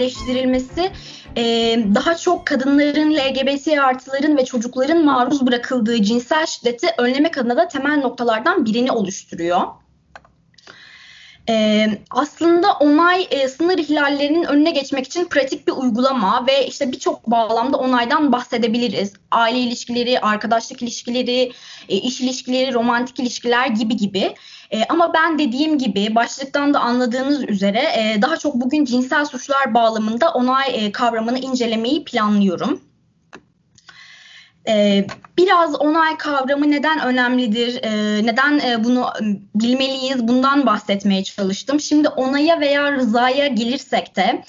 içselleştirilmesi e, daha çok kadınların, LGBT artıların ve çocukların maruz bırakıldığı cinsel şiddeti önlemek adına da temel noktalardan birini oluşturuyor. Ee, aslında onay e, sınır ihlallerinin önüne geçmek için pratik bir uygulama ve işte birçok bağlamda onaydan bahsedebiliriz. Aile ilişkileri, arkadaşlık ilişkileri, e, iş ilişkileri, romantik ilişkiler gibi gibi. E, ama ben dediğim gibi başlıktan da anladığınız üzere e, daha çok bugün cinsel suçlar bağlamında onay e, kavramını incelemeyi planlıyorum. Ee, biraz onay kavramı neden önemlidir, ee, neden e, bunu bilmeliyiz bundan bahsetmeye çalıştım. Şimdi onaya veya rızaya gelirsek de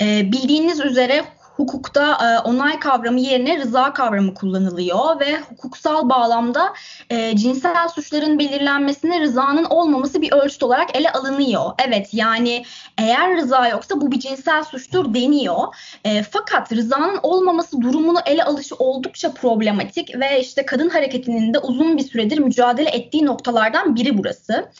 e, bildiğiniz üzere hukukta e, onay kavramı yerine rıza kavramı kullanılıyor ve hukuksal bağlamda e, cinsel suçların belirlenmesine rızanın olmaması bir ölçüt olarak ele alınıyor. Evet yani eğer rıza yoksa bu bir cinsel suçtur deniyor. E, fakat rızanın olmaması durumunu ele alışı oldukça problematik ve işte kadın hareketinin de uzun bir süredir mücadele ettiği noktalardan biri burası.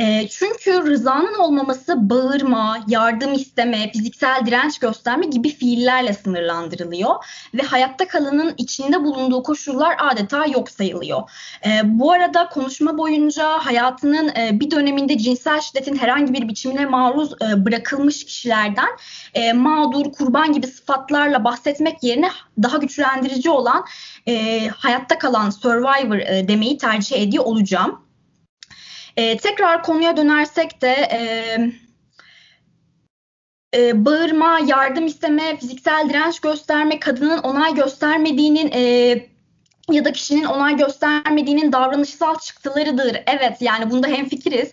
E, çünkü rızanın olmaması bağırma, yardım isteme, fiziksel direnç gösterme gibi fiillerle sınırlandırılıyor ve hayatta kalanın içinde bulunduğu koşullar adeta yok sayılıyor. E, bu arada konuşma boyunca hayatının e, bir döneminde cinsel şiddetin herhangi bir biçimine maruz e, bırakılmış kişilerden e, mağdur, kurban gibi sıfatlarla bahsetmek yerine daha güçlendirici olan e, hayatta kalan survivor e, demeyi tercih ediyor olacağım. E, tekrar konuya dönersek de e, e, bağırma, yardım isteme, fiziksel direnç gösterme, kadının onay göstermediğinin e, ya da kişinin onay göstermediğinin davranışsal çıktılarıdır. Evet yani bunda hemfikiriz.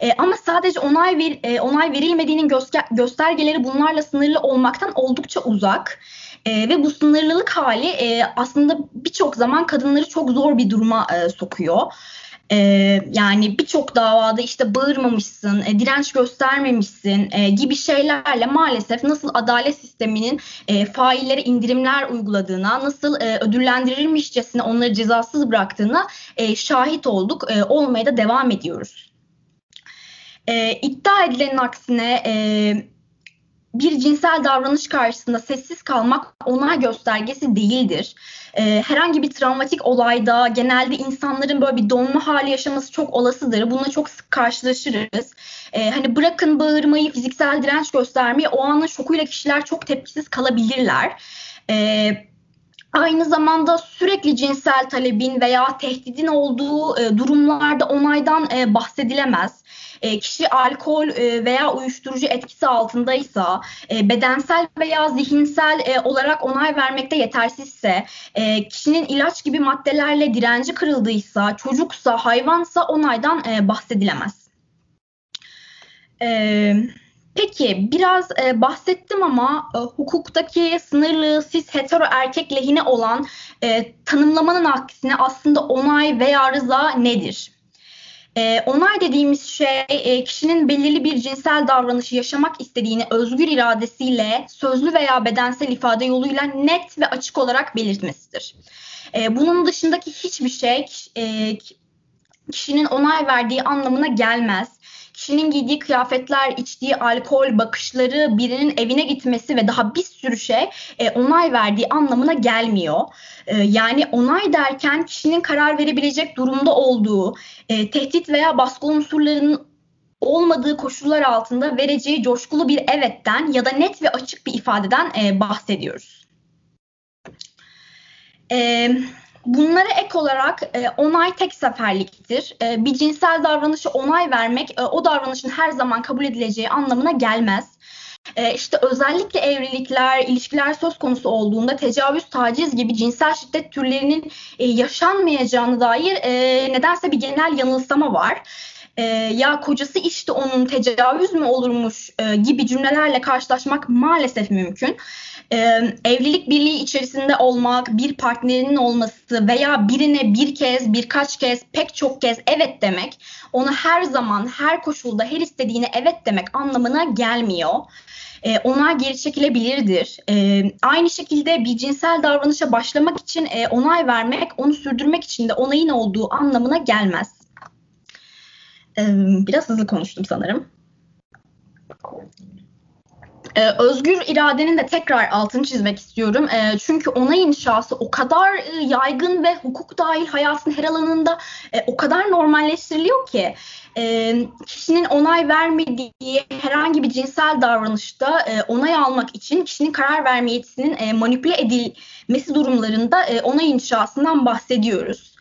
E, ama sadece onay ver, e, onay verilmediğinin göster göstergeleri bunlarla sınırlı olmaktan oldukça uzak. E, ve bu sınırlılık hali e, aslında birçok zaman kadınları çok zor bir duruma e, sokuyor. Ee, yani birçok davada işte bağırmamışsın, e, direnç göstermemişsin e, gibi şeylerle maalesef nasıl adalet sisteminin e, faillere indirimler uyguladığına, nasıl e, ödüllendirilmişçesine onları cezasız bıraktığına e, şahit olduk, e, olmaya da devam ediyoruz. E, iddia edilenin aksine e, bir cinsel davranış karşısında sessiz kalmak onay göstergesi değildir. Ee, herhangi bir travmatik olayda genelde insanların böyle bir donma hali yaşaması çok olasıdır. Bununla çok sık karşılaşırız. Ee, hani bırakın bağırmayı, fiziksel direnç göstermeyi o anın şokuyla kişiler çok tepkisiz kalabilirler. Ee, aynı zamanda sürekli cinsel talebin veya tehdidin olduğu e, durumlarda onaydan e, bahsedilemez e, kişi alkol e, veya uyuşturucu etkisi altındaysa, e, bedensel veya zihinsel e, olarak onay vermekte yetersizse, e, kişinin ilaç gibi maddelerle direnci kırıldıysa, çocuksa, hayvansa onaydan e, bahsedilemez. Evet. Peki biraz e, bahsettim ama e, hukuktaki sınırlı cis hetero erkek lehine olan e, tanımlamanın aksine aslında onay veya rıza nedir? E, onay dediğimiz şey e, kişinin belirli bir cinsel davranışı yaşamak istediğini özgür iradesiyle sözlü veya bedensel ifade yoluyla net ve açık olarak belirtmesidir. E, bunun dışındaki hiçbir şey e, kişinin onay verdiği anlamına gelmez kişinin giydiği kıyafetler, içtiği alkol, bakışları, birinin evine gitmesi ve daha bir sürü şey e, onay verdiği anlamına gelmiyor. E, yani onay derken kişinin karar verebilecek durumda olduğu, e, tehdit veya baskı unsurlarının olmadığı koşullar altında vereceği coşkulu bir evetten ya da net ve açık bir ifadeden e, bahsediyoruz. Evet. Bunlara ek olarak e, onay tek seferliktir. E, bir cinsel davranışı onay vermek e, o davranışın her zaman kabul edileceği anlamına gelmez. E, işte özellikle evlilikler, ilişkiler söz konusu olduğunda tecavüz, taciz gibi cinsel şiddet türlerinin e, yaşanmayacağını dair e, nedense bir genel yanılsama var e, ya kocası işte onun tecavüz mü olurmuş e, gibi cümlelerle karşılaşmak maalesef mümkün. E, evlilik birliği içerisinde olmak, bir partnerinin olması veya birine bir kez, birkaç kez, pek çok kez evet demek, ona her zaman, her koşulda, her istediğine evet demek anlamına gelmiyor e, onlar geri çekilebilirdir. E, aynı şekilde bir cinsel davranışa başlamak için e, onay vermek, onu sürdürmek için de onayın olduğu anlamına gelmez. Biraz hızlı konuştum sanırım. Ee, özgür iradenin de tekrar altını çizmek istiyorum. Ee, çünkü onay inşası o kadar e, yaygın ve hukuk dahil hayatın her alanında e, o kadar normalleştiriliyor ki e, kişinin onay vermediği herhangi bir cinsel davranışta e, onay almak için kişinin karar verme yetisinin manipüle edilmesi durumlarında onay inşasından bahsediyoruz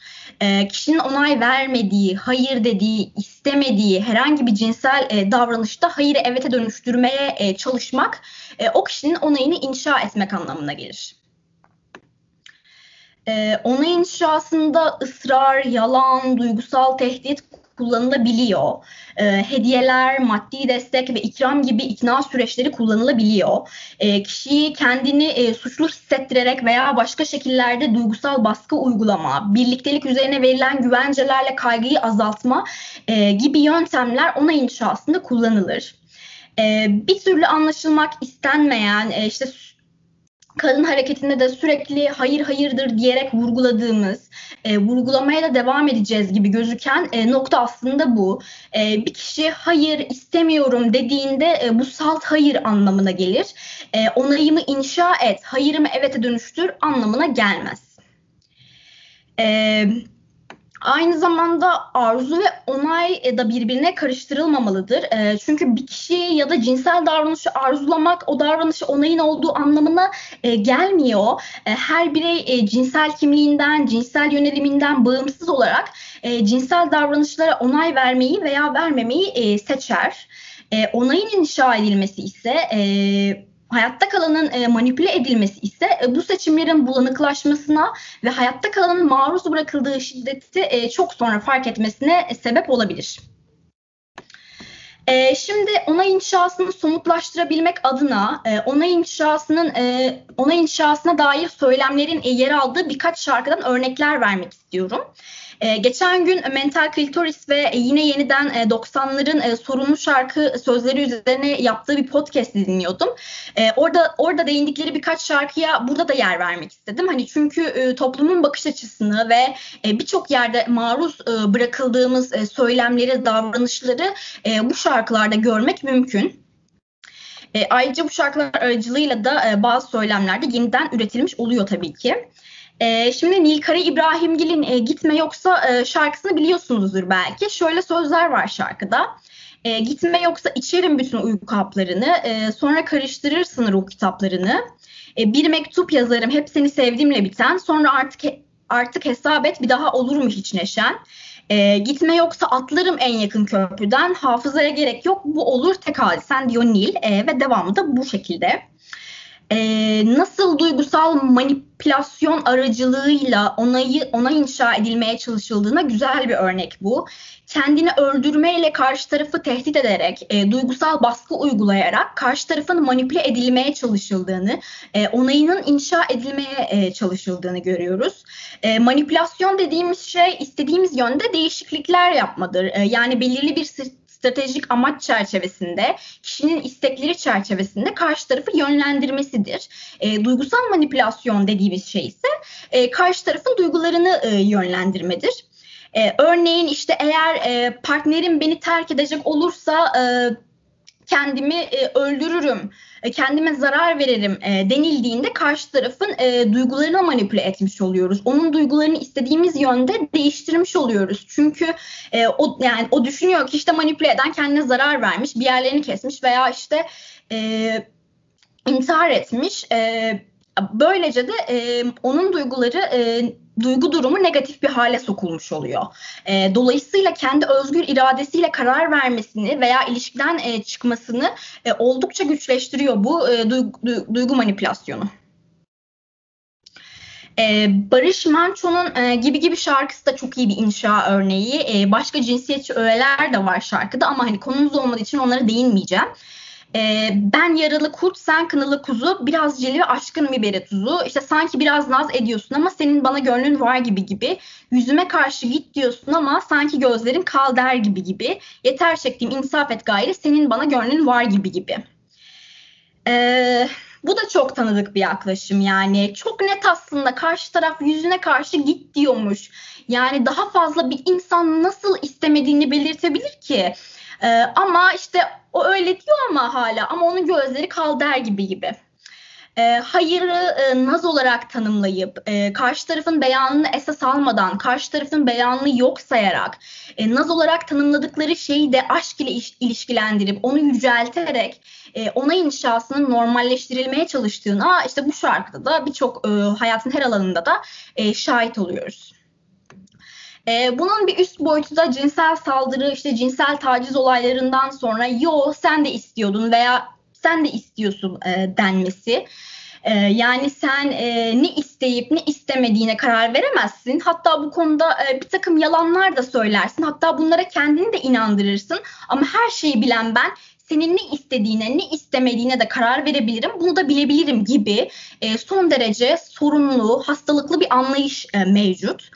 e, kişinin onay vermediği, hayır dediği, istemediği herhangi bir cinsel e, davranışta hayırı evete dönüştürmeye e, çalışmak o kişinin onayını inşa etmek anlamına gelir. Onay inşasında ısrar, yalan, duygusal tehdit kullanılabiliyor. E, hediyeler, maddi destek ve ikram gibi ikna süreçleri kullanılabiliyor. E, kişiyi kendini e, suçlu hissettirerek veya başka şekillerde duygusal baskı uygulama, birliktelik üzerine verilen güvencelerle kaygıyı azaltma e, gibi yöntemler ona inşasında kullanılır. E, bir türlü anlaşılmak istenmeyen, e, işte kadın hareketinde de sürekli hayır hayırdır diyerek vurguladığımız, e, vurgulamaya da devam edeceğiz gibi gözüken e, nokta aslında bu. E, bir kişi hayır istemiyorum dediğinde e, bu salt hayır anlamına gelir. E, onayımı inşa et, hayırımı evete dönüştür anlamına gelmez. Evet Aynı zamanda arzu ve onay e, da birbirine karıştırılmamalıdır. E, çünkü bir kişi ya da cinsel davranışı arzulamak o davranışı onayın olduğu anlamına e, gelmiyor. Her birey cinsel kimliğinden, cinsel yöneliminden bağımsız olarak cinsel davranışlara onay vermeyi veya vermemeyi seçer. Onayın inşa edilmesi ise hayatta kalanın e, manipüle edilmesi ise e, bu seçimlerin bulanıklaşmasına ve hayatta kalanın maruz bırakıldığı şiddeti e, çok sonra fark etmesine sebep olabilir. Şimdi onay inşasını somutlaştırabilmek adına onay inşasının onay inşasına dair söylemlerin yer aldığı birkaç şarkıdan örnekler vermek istiyorum. E, geçen gün Mental Klitoris ve yine yeniden e, 90'ların e, sorunlu şarkı sözleri üzerine yaptığı bir podcast dinliyordum. E, orada orada değindikleri birkaç şarkıya burada da yer vermek istedim. Hani çünkü e, toplumun bakış açısını ve e, birçok yerde maruz e, bırakıldığımız e, söylemleri, davranışları e, bu şarkılarda görmek mümkün. E, ayrıca bu şarkılar aracılığıyla da e, bazı söylemlerde yeniden üretilmiş oluyor tabii ki. E, şimdi Nilkara İbrahimgil'in e, Gitme Yoksa e, şarkısını biliyorsunuzdur belki. Şöyle sözler var şarkıda. E, gitme yoksa içerim bütün uyku kaplarını, e, sonra karıştırırsın ruh kitaplarını. E, bir mektup yazarım hep seni sevdiğimle biten, sonra artık artık hesap et bir daha olur mu hiç neşen? E, gitme yoksa atlarım en yakın köprüden, hafızaya gerek yok bu olur tek hadisen diyor Nil e, ve devamı da bu şekilde e, nasıl duygusal manipülasyon aracılığıyla onayı ona inşa edilmeye çalışıldığına güzel bir örnek bu. Kendini öldürmeyle karşı tarafı tehdit ederek, e, duygusal baskı uygulayarak karşı tarafın manipüle edilmeye çalışıldığını, e, onayının inşa edilmeye e, çalışıldığını görüyoruz. E, manipülasyon dediğimiz şey istediğimiz yönde değişiklikler yapmadır. E, yani belirli bir stratejik amaç çerçevesinde, kişinin istekleri çerçevesinde karşı tarafı yönlendirmesidir. E, duygusal manipülasyon dediğimiz şey ise e, karşı tarafın duygularını e, yönlendirmedir. E, örneğin işte eğer e, partnerim beni terk edecek olursa e, kendimi e, öldürürüm, e, kendime zarar veririm e, denildiğinde karşı tarafın e, duygularını manipüle etmiş oluyoruz. Onun duygularını istediğimiz yönde değiştirmiş oluyoruz. Çünkü e, o yani o düşünüyor ki işte manipüle eden kendine zarar vermiş, bir yerlerini kesmiş veya işte e, intihar etmiş. E, böylece de e, onun duyguları e, duygu durumu negatif bir hale sokulmuş oluyor. E, dolayısıyla kendi özgür iradesiyle karar vermesini veya ilişkiden e, çıkmasını e, oldukça güçleştiriyor bu e, duygu, duygu manipülasyonu. Ee, Barış Manço'nun e, Gibi Gibi şarkısı da çok iyi bir inşa örneği. E, başka cinsiyetçi öğeler de var şarkıda ama hani konumuz olmadığı için onlara değinmeyeceğim. E, ben yaralı kurt, sen kınalı kuzu, biraz cilve aşkın biberi tuzu. İşte sanki biraz naz ediyorsun ama senin bana gönlün var gibi gibi. Yüzüme karşı git diyorsun ama sanki gözlerin kal der gibi gibi. Yeter çektiğim insaf et gayri, senin bana gönlün var gibi gibi. Eee... Bu da çok tanıdık bir yaklaşım yani. Çok net aslında karşı taraf yüzüne karşı git diyormuş. Yani daha fazla bir insan nasıl istemediğini belirtebilir ki? E, ama işte o öyle diyor ama hala ama onun gözleri kal der gibi gibi. E, hayırı e, naz olarak tanımlayıp e, karşı tarafın beyanını esas almadan, karşı tarafın beyanını yok sayarak, e, naz olarak tanımladıkları şeyi de aşk ile iş, ilişkilendirip onu yücelterek e, ona inşasının normalleştirilmeye çalıştığına işte bu şarkıda da birçok e, hayatın her alanında da e, şahit oluyoruz. E, bunun bir üst boyutu da cinsel saldırı, işte cinsel taciz olaylarından sonra yo sen de istiyordun veya sen de istiyorsun e, denmesi. E, yani sen e, ne isteyip ne istemediğine karar veremezsin. Hatta bu konuda e, bir takım yalanlar da söylersin. Hatta bunlara kendini de inandırırsın. Ama her şeyi bilen ben senin ne istediğine, ne istemediğine de karar verebilirim. Bunu da bilebilirim gibi e, son derece sorunlu, hastalıklı bir anlayış e, mevcut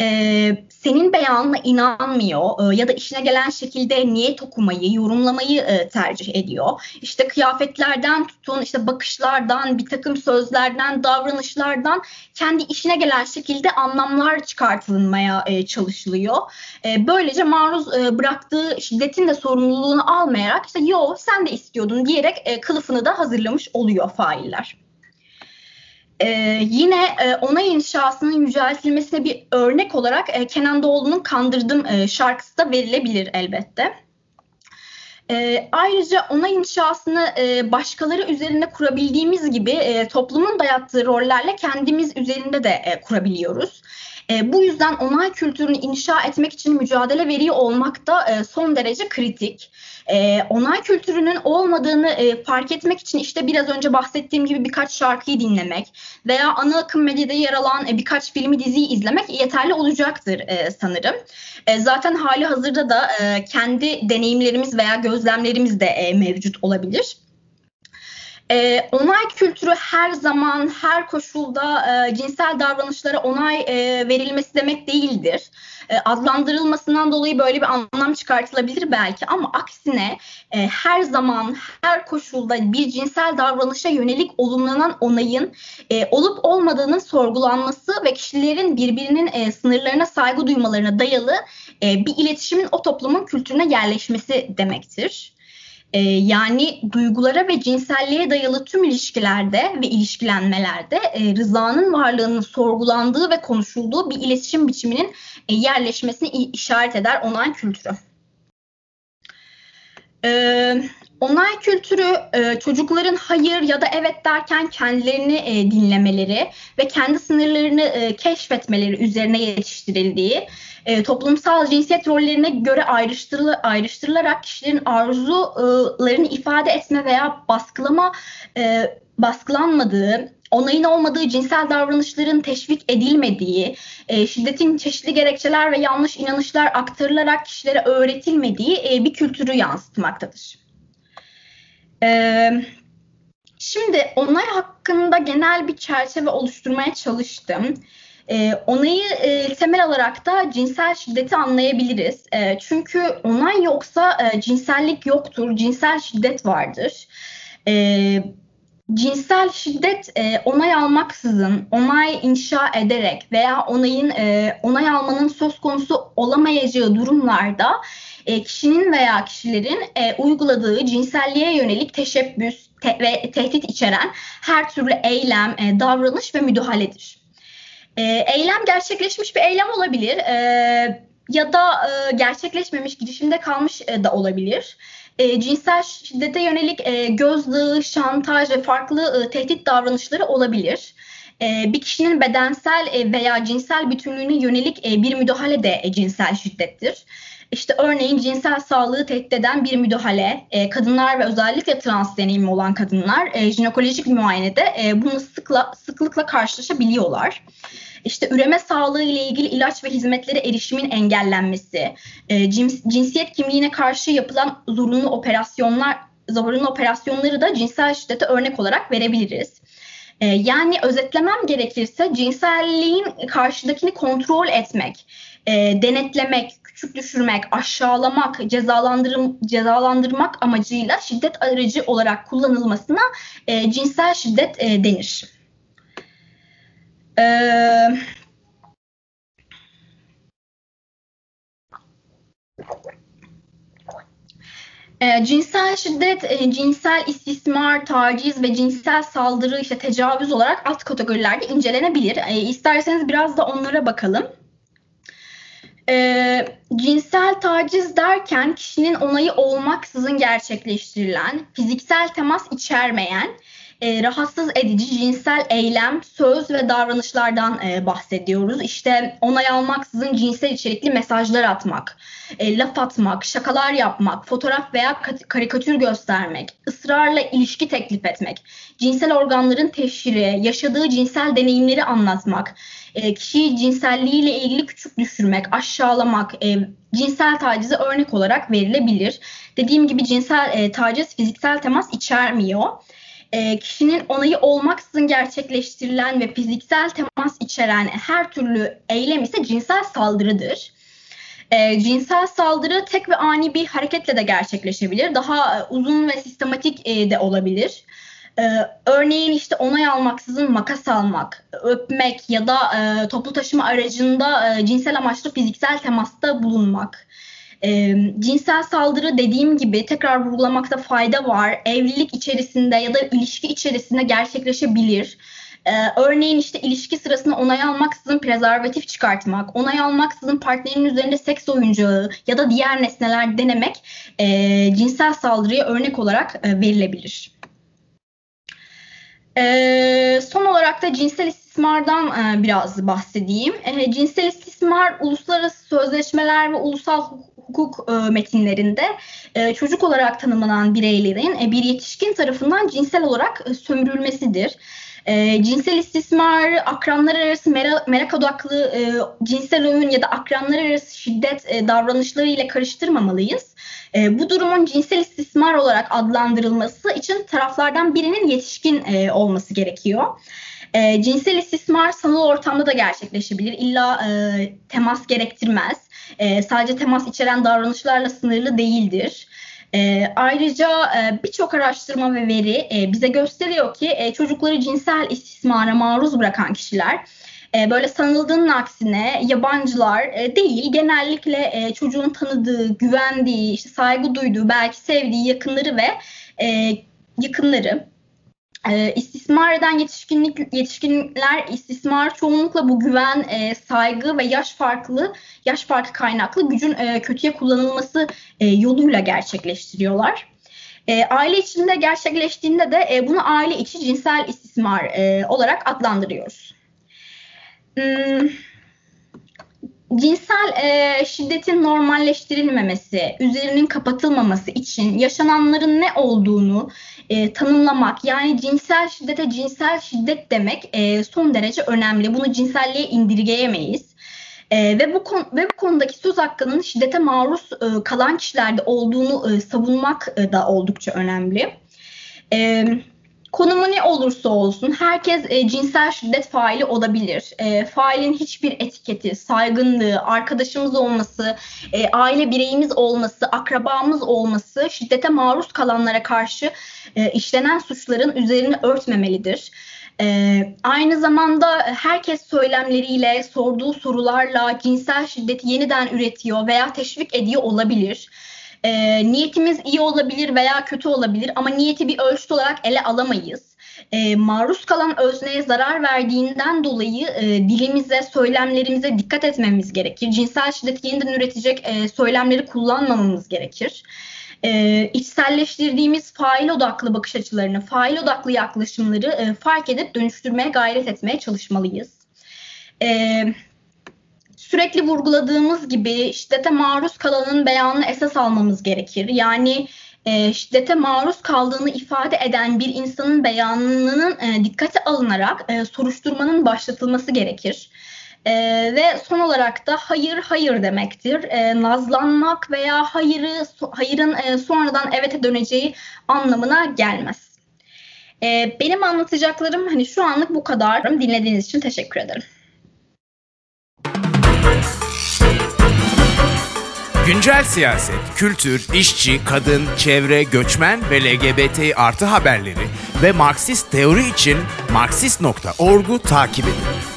e, senin beyanına inanmıyor e, ya da işine gelen şekilde niyet okumayı, yorumlamayı e, tercih ediyor. İşte kıyafetlerden tutun, işte bakışlardan, bir takım sözlerden, davranışlardan kendi işine gelen şekilde anlamlar çıkartılmaya e, çalışılıyor. E, böylece maruz e, bıraktığı şiddetin de sorumluluğunu almayarak işte yo sen de istiyordun diyerek e, kılıfını da hazırlamış oluyor failler. Ee, yine e, onay inşasının yüceltilmesine bir örnek olarak e, Kenan Doğulu'nun Kandırdım e, şarkısı da verilebilir elbette. E, ayrıca onay inşasını e, başkaları üzerinde kurabildiğimiz gibi e, toplumun dayattığı rollerle kendimiz üzerinde de e, kurabiliyoruz. E, bu yüzden onay kültürünü inşa etmek için mücadele veriyor olmak da e, son derece kritik. E, onay kültürünün olmadığını e, fark etmek için işte biraz önce bahsettiğim gibi birkaç şarkıyı dinlemek veya ana akım medyada yer alan e, birkaç filmi diziyi izlemek yeterli olacaktır e, sanırım. E, zaten hali hazırda da e, kendi deneyimlerimiz veya gözlemlerimiz de e, mevcut olabilir. E, onay kültürü her zaman, her koşulda e, cinsel davranışlara onay e, verilmesi demek değildir. E, adlandırılmasından dolayı böyle bir anlam çıkartılabilir belki ama aksine e, her zaman, her koşulda bir cinsel davranışa yönelik olumlanan onayın e, olup olmadığının sorgulanması ve kişilerin birbirinin e, sınırlarına saygı duymalarına dayalı e, bir iletişimin o toplumun kültürüne yerleşmesi demektir. E, yani duygulara ve cinselliğe dayalı tüm ilişkilerde ve ilişkilenmelerde e, rızanın varlığının sorgulandığı ve konuşulduğu bir iletişim biçiminin e, yerleşmesini işaret eder onay kültürü. Ee, onay kültürü e, çocukların hayır ya da evet derken kendilerini e, dinlemeleri ve kendi sınırlarını e, keşfetmeleri üzerine yetiştirildiği, e, toplumsal cinsiyet rollerine göre ayrıştırıl ayrıştırılarak kişilerin arzularını ifade etme veya baskılama e, baskılanmadığı, onayın olmadığı cinsel davranışların teşvik edilmediği, e, şiddetin çeşitli gerekçeler ve yanlış inanışlar aktarılarak kişilere öğretilmediği e, bir kültürü yansıtmaktadır. E, şimdi onay hakkında genel bir çerçeve oluşturmaya çalıştım. E, onayı e, temel olarak da cinsel şiddeti anlayabiliriz. E, çünkü onay yoksa e, cinsellik yoktur, cinsel şiddet vardır. E, cinsel şiddet e, onay almaksızın, onay inşa ederek veya onayın e, onay almanın söz konusu olamayacağı durumlarda e, kişinin veya kişilerin e, uyguladığı cinselliğe yönelik teşebbüs te- ve tehdit içeren her türlü eylem, e, davranış ve müdahaledir. E, eylem gerçekleşmiş bir eylem olabilir e, ya da e, gerçekleşmemiş girişimde kalmış e, da olabilir e, cinsel şiddete yönelik e, gözdağı, şantaj ve farklı e, tehdit davranışları olabilir. Bir kişinin bedensel e, veya cinsel bütünlüğüne yönelik e, bir müdahale de e, cinsel şiddettir. İşte örneğin cinsel sağlığı tehdit eden bir müdahale, e, kadınlar ve özellikle trans deneyimi olan kadınlar e, jinekolojik muayenede e, bunu sıkla, sıklıkla karşılaşabiliyorlar işte üreme sağlığı ile ilgili ilaç ve hizmetlere erişimin engellenmesi, e, cins, cinsiyet kimliğine karşı yapılan zorunlu operasyonlar zorunlu operasyonları da cinsel şiddete örnek olarak verebiliriz. E, yani özetlemem gerekirse cinselliğin karşıdakini kontrol etmek, e, denetlemek, küçük düşürmek, aşağılamak, cezalandırım, cezalandırmak amacıyla şiddet aracı olarak kullanılmasına e, cinsel şiddet e, denir. Ee, E, cinsel şiddet, e, cinsel istismar, taciz ve cinsel saldırı, işte tecavüz olarak alt kategorilerde incelenebilir. E, isterseniz biraz da onlara bakalım. E, cinsel taciz derken kişinin onayı olmaksızın gerçekleştirilen, fiziksel temas içermeyen, e, rahatsız edici cinsel eylem, söz ve davranışlardan e, bahsediyoruz. İşte onay almaksızın cinsel içerikli mesajlar atmak, e, laf atmak, şakalar yapmak, fotoğraf veya karikatür göstermek, ısrarla ilişki teklif etmek, cinsel organların teşhiri, yaşadığı cinsel deneyimleri anlatmak, e, kişiyi cinselliğiyle ilgili küçük düşürmek, aşağılamak, e, cinsel tacize örnek olarak verilebilir. Dediğim gibi cinsel e, taciz fiziksel temas içermiyor e, kişinin onayı olmaksızın gerçekleştirilen ve fiziksel temas içeren her türlü eylem ise cinsel saldırıdır. E, cinsel saldırı tek ve ani bir hareketle de gerçekleşebilir. Daha e, uzun ve sistematik e, de olabilir. E, örneğin işte onay almaksızın makas almak, öpmek ya da e, toplu taşıma aracında e, cinsel amaçlı fiziksel temasta bulunmak. E, cinsel saldırı dediğim gibi tekrar vurgulamakta fayda var. Evlilik içerisinde ya da ilişki içerisinde gerçekleşebilir. Ee, örneğin işte ilişki sırasında onay almaksızın prezervatif çıkartmak, onay almaksızın partnerinin üzerinde seks oyuncağı ya da diğer nesneler denemek e, cinsel saldırıya örnek olarak e, verilebilir. E, son olarak da cinsel istismardan e, biraz bahsedeyim. E, cinsel istismar uluslararası sözleşmeler ve ulusal hukuk e, metinlerinde e, çocuk olarak tanımlanan bireylerin e, bir yetişkin tarafından cinsel olarak e, sömürülmesidir. E, cinsel istismar, akranlar arası merak, merak odaklı e, cinsel oyun ya da akranlar arası şiddet e, davranışları ile karıştırmamalıyız. E, bu durumun cinsel istismar olarak adlandırılması için taraflardan birinin yetişkin e, olması gerekiyor. E, cinsel istismar sanal ortamda da gerçekleşebilir. İlla e, temas gerektirmez. E, sadece temas içeren davranışlarla sınırlı değildir. E, ayrıca e, birçok araştırma ve veri e, bize gösteriyor ki e, çocukları cinsel istismara maruz bırakan kişiler e, böyle sanıldığının aksine yabancılar e, değil genellikle e, çocuğun tanıdığı, güvendiği, işte saygı duyduğu, belki sevdiği yakınları ve yakınları istismar eden yetişkinlik yetişkinler istismar çoğunlukla bu güven, saygı ve yaş farklı yaş farkı kaynaklı gücün kötüye kullanılması yoluyla gerçekleştiriyorlar. E, aile içinde gerçekleştiğinde de e, bunu aile içi cinsel istismar e, olarak adlandırıyoruz. Hmm, cinsel e, şiddetin normalleştirilmemesi, üzerinin kapatılmaması için yaşananların ne olduğunu e, tanımlamak, yani cinsel şiddete cinsel şiddet demek e, son derece önemli. Bunu cinselliğe indirgeyemeyiz. E, ve bu konu, ve bu konudaki söz hakkının şiddete maruz e, kalan kişilerde olduğunu e, savunmak e, da oldukça önemli. E, Konumu ne olursa olsun herkes e, cinsel şiddet faili olabilir. E, failin hiçbir etiketi, saygınlığı, arkadaşımız olması, e, aile bireyimiz olması, akrabamız olması şiddete maruz kalanlara karşı e, işlenen suçların üzerini örtmemelidir. Ee, aynı zamanda herkes söylemleriyle, sorduğu sorularla cinsel şiddeti yeniden üretiyor veya teşvik ediyor olabilir. E, niyetimiz iyi olabilir veya kötü olabilir ama niyeti bir ölçüt olarak ele alamayız. E, maruz kalan özneye zarar verdiğinden dolayı e, dilimize, söylemlerimize dikkat etmemiz gerekir. Cinsel şiddeti yeniden üretecek e, söylemleri kullanmamamız gerekir. E, içselleştirdiğimiz fail odaklı bakış açılarını, fail odaklı yaklaşımları e, fark edip dönüştürmeye gayret etmeye çalışmalıyız. Evet sürekli vurguladığımız gibi şiddete maruz kalanın beyanını esas almamız gerekir. Yani e, şiddete maruz kaldığını ifade eden bir insanın beyanının e, dikkate alınarak e, soruşturmanın başlatılması gerekir. E, ve son olarak da hayır hayır demektir. E, nazlanmak veya hayırı hayırın e, sonradan evete döneceği anlamına gelmez. E, benim anlatacaklarım hani şu anlık bu kadar. Dinlediğiniz için teşekkür ederim. Güncel siyaset, kültür, işçi, kadın, çevre, göçmen ve LGBT artı haberleri ve Marksist teori için Marksist.org'u takip edin.